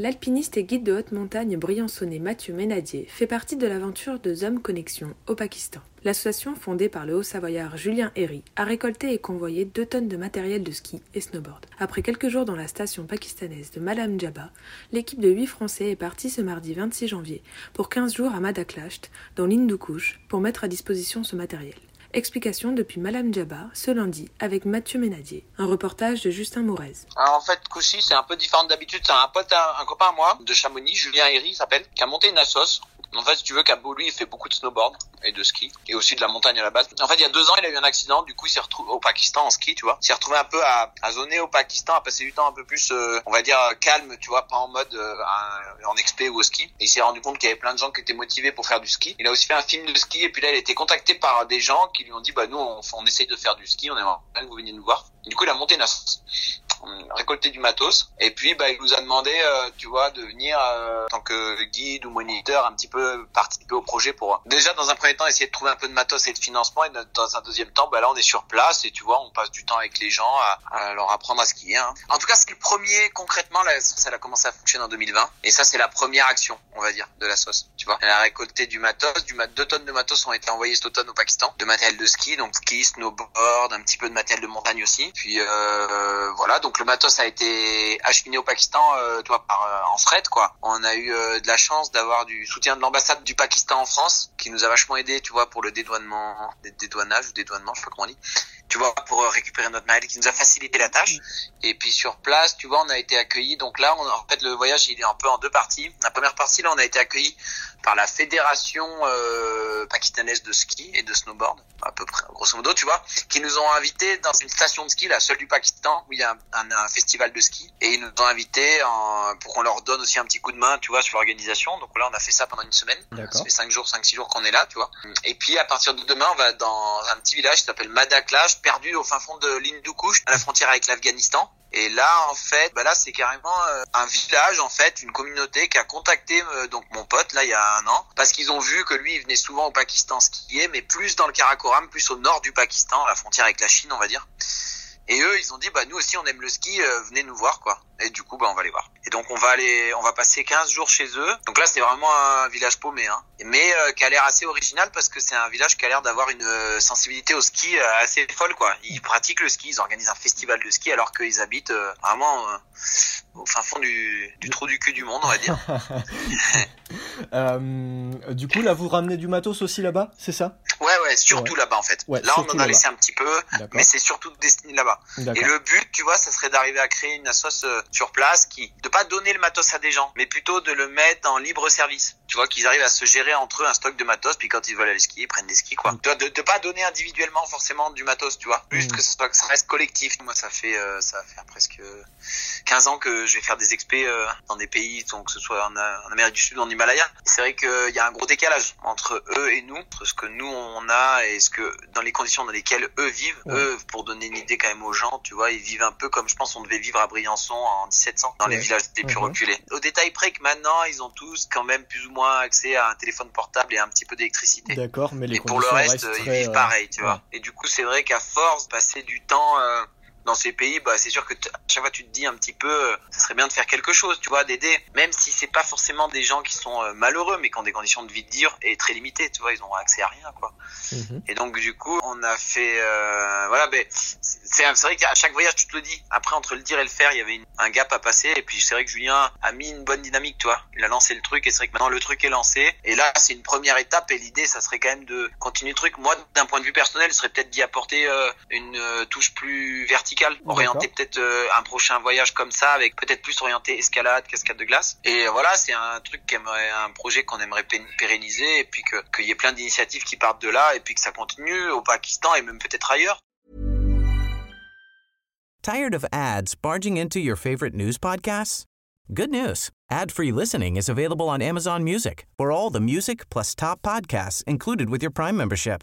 L'alpiniste et guide de haute montagne briançonnais Mathieu Ménadier fait partie de l'aventure de Zom Connexion au Pakistan. L'association fondée par le haut-savoyard Julien Herry a récolté et convoyé 2 tonnes de matériel de ski et snowboard. Après quelques jours dans la station pakistanaise de Malam Jabba, l'équipe de 8 Français est partie ce mardi 26 janvier pour 15 jours à Madaklasht, dans l'Hindu Kush, pour mettre à disposition ce matériel. Explication depuis Malam Jabba ce lundi avec Mathieu Ménadier. Un reportage de Justin Mourez. Alors en fait, Kouchi, c'est un peu différent d'habitude. C'est un pote, un, copain à moi de Chamonix, Julien Herry s'appelle, qui a monté une assos en fait, si tu veux, Cabo, lui, il fait beaucoup de snowboard et de ski et aussi de la montagne à la base. En fait, il y a deux ans, il a eu un accident. Du coup, il s'est retrouvé au Pakistan en ski, tu vois. Il s'est retrouvé un peu à, à zoner au Pakistan, à passer du temps un peu plus, euh, on va dire, calme, tu vois, pas en mode euh, en expé ou au ski. Et il s'est rendu compte qu'il y avait plein de gens qui étaient motivés pour faire du ski. Il a aussi fait un film de ski et puis là, il a été contacté par des gens qui lui ont dit, bah nous, on, on essaye de faire du ski, on aimerait bien que vous veniez nous voir. Du coup, il a monté une récolté du matos. Et puis bah il nous a demandé euh, tu vois de venir euh, en tant que guide ou moniteur un petit peu participer au projet pour déjà dans un premier temps essayer de trouver un peu de matos et de financement. Et dans un deuxième temps bah là on est sur place et tu vois on passe du temps avec les gens à, leur apprendre à skier hein. en tout cas c'est le premier concrètement là ça a commencé à fonctionner en 2020 et ça c'est la première action on va dire de la sauce tu vois elle a récolté du matos du mat deux tonnes de matos ont été envoyées cet automne au Pakistan de matériel de ski donc ski snowboard un petit peu de matériel de montagne aussi puis euh, voilà donc le matos a été acheminé au Pakistan, euh, toi, par euh, en fret, quoi. On a eu euh, de la chance d'avoir du soutien de l'ambassade du Pakistan en France, qui nous a vachement aidé, tu vois, pour le dédouanement, dédouanage ou dédouanement, je sais pas comment on dit tu vois, pour récupérer notre matériel, qui nous a facilité la tâche. Et puis sur place, tu vois, on a été accueillis. Donc là, on, en fait, le voyage, il est un peu en deux parties. La première partie, là, on a été accueillis par la fédération euh, pakistanaise de ski et de snowboard, à peu près, grosso modo, tu vois, qui nous ont invités dans une station de ski, la seule du Pakistan, où il y a un, un, festival de ski. Et ils nous ont invités en, pour qu'on leur donne aussi un petit coup de main, tu vois, sur l'organisation. Donc là, on a fait ça pendant une semaine. Ça fait cinq jours, cinq, six jours qu'on est là, tu vois. Et puis à partir de demain, on va dans un petit village qui s'appelle Madaklash perdu au fin fond de l'Hindu à la frontière avec l'Afghanistan. Et là, en fait, bah là, c'est carrément euh, un village, en fait, une communauté qui a contacté euh, donc mon pote là il y a parce qu'ils ont vu que lui, il venait souvent au Pakistan skier, mais plus dans le Karakoram, plus au nord du Pakistan, à la frontière avec la Chine, on va dire. Et eux, ils ont dit, bah nous aussi, on aime le ski, euh, venez nous voir, quoi. Et du coup, bah on va les voir. Et donc on va aller, on va passer 15 jours chez eux. Donc là, c'est vraiment un village paumé, hein. Mais euh, qui a l'air assez original parce que c'est un village qui a l'air d'avoir une euh, sensibilité au ski assez folle, quoi. Ils pratiquent le ski, ils organisent un festival de ski alors qu'ils habitent vraiment au fin fond du, du, trou du cul du monde, on va dire. du coup, là, vous ramenez du matos aussi là-bas, c'est ça? Ouais, ouais, surtout là-bas en fait. là, on en a laissé un petit peu, mais c'est surtout destiné là-bas. Et le but, tu vois, ça serait d'arriver à créer une assoce euh, sur place qui, de pas donner le matos à des gens, mais plutôt de le mettre en libre service. Tu vois, qu'ils arrivent à se gérer entre eux un stock de matos, puis quand ils veulent aller skier, ils prennent des skis, quoi. Tu vois, de, de pas donner individuellement forcément du matos, tu vois. Juste mm. que ce soit, que ça reste collectif. Moi, ça fait, euh, ça faire presque 15 ans que je vais faire des expés euh, dans des pays, donc que ce soit en, en Amérique du Sud ou en Himalaya. C'est vrai qu'il y a un gros décalage entre eux et nous, entre ce que nous on a et ce que dans les conditions dans lesquelles eux vivent. Eux, pour donner une idée quand même aux gens, tu vois, ils vivent un peu comme je pense on devait vivre à Briançon en 1700 dans les villages les plus mhm. reculés. Au détail près que maintenant ils ont tous quand même plus ou moins accès à un téléphone portable et un petit peu d'électricité. D'accord, mais les et pour le reste, ils vivent pareil, tu vois. Et du coup, c'est vrai qu'à force de passer du temps euh, dans ces pays, bah, c'est sûr que à chaque fois tu te dis un petit peu, euh, ça serait bien de faire quelque chose, tu vois, d'aider, même si c'est pas forcément des gens qui sont euh, malheureux, mais qui ont des conditions de vie dure et très limitées, tu vois, ils ont accès à rien, quoi. Mhm. Et donc du coup, on a fait, euh, voilà, ben c'est vrai qu'à chaque voyage tu te le dis. Après entre le dire et le faire, il y avait un gap à passer, et puis c'est vrai que Julien a mis une bonne dynamique, tu vois. Il a lancé le truc, et c'est vrai que maintenant le truc est lancé, et là c'est une première étape, et l'idée ça serait quand même de continuer le truc. Moi, d'un point de vue personnel, ce serait peut-être d'y apporter une touche plus verticale orienter peut-être euh, un prochain voyage comme ça, avec peut-être plus orienté escalade, cascade de glace. Et voilà, c'est un truc qu'aimerait, un projet qu'on aimerait pérenniser, et puis qu'il y ait plein d'initiatives qui partent de là, et puis que ça continue au Pakistan et même peut-être ailleurs. Tired of ads barging into your favorite news podcasts? Good news. Ad-free listening is available on Amazon Music for all the music plus top podcasts included with your Prime membership.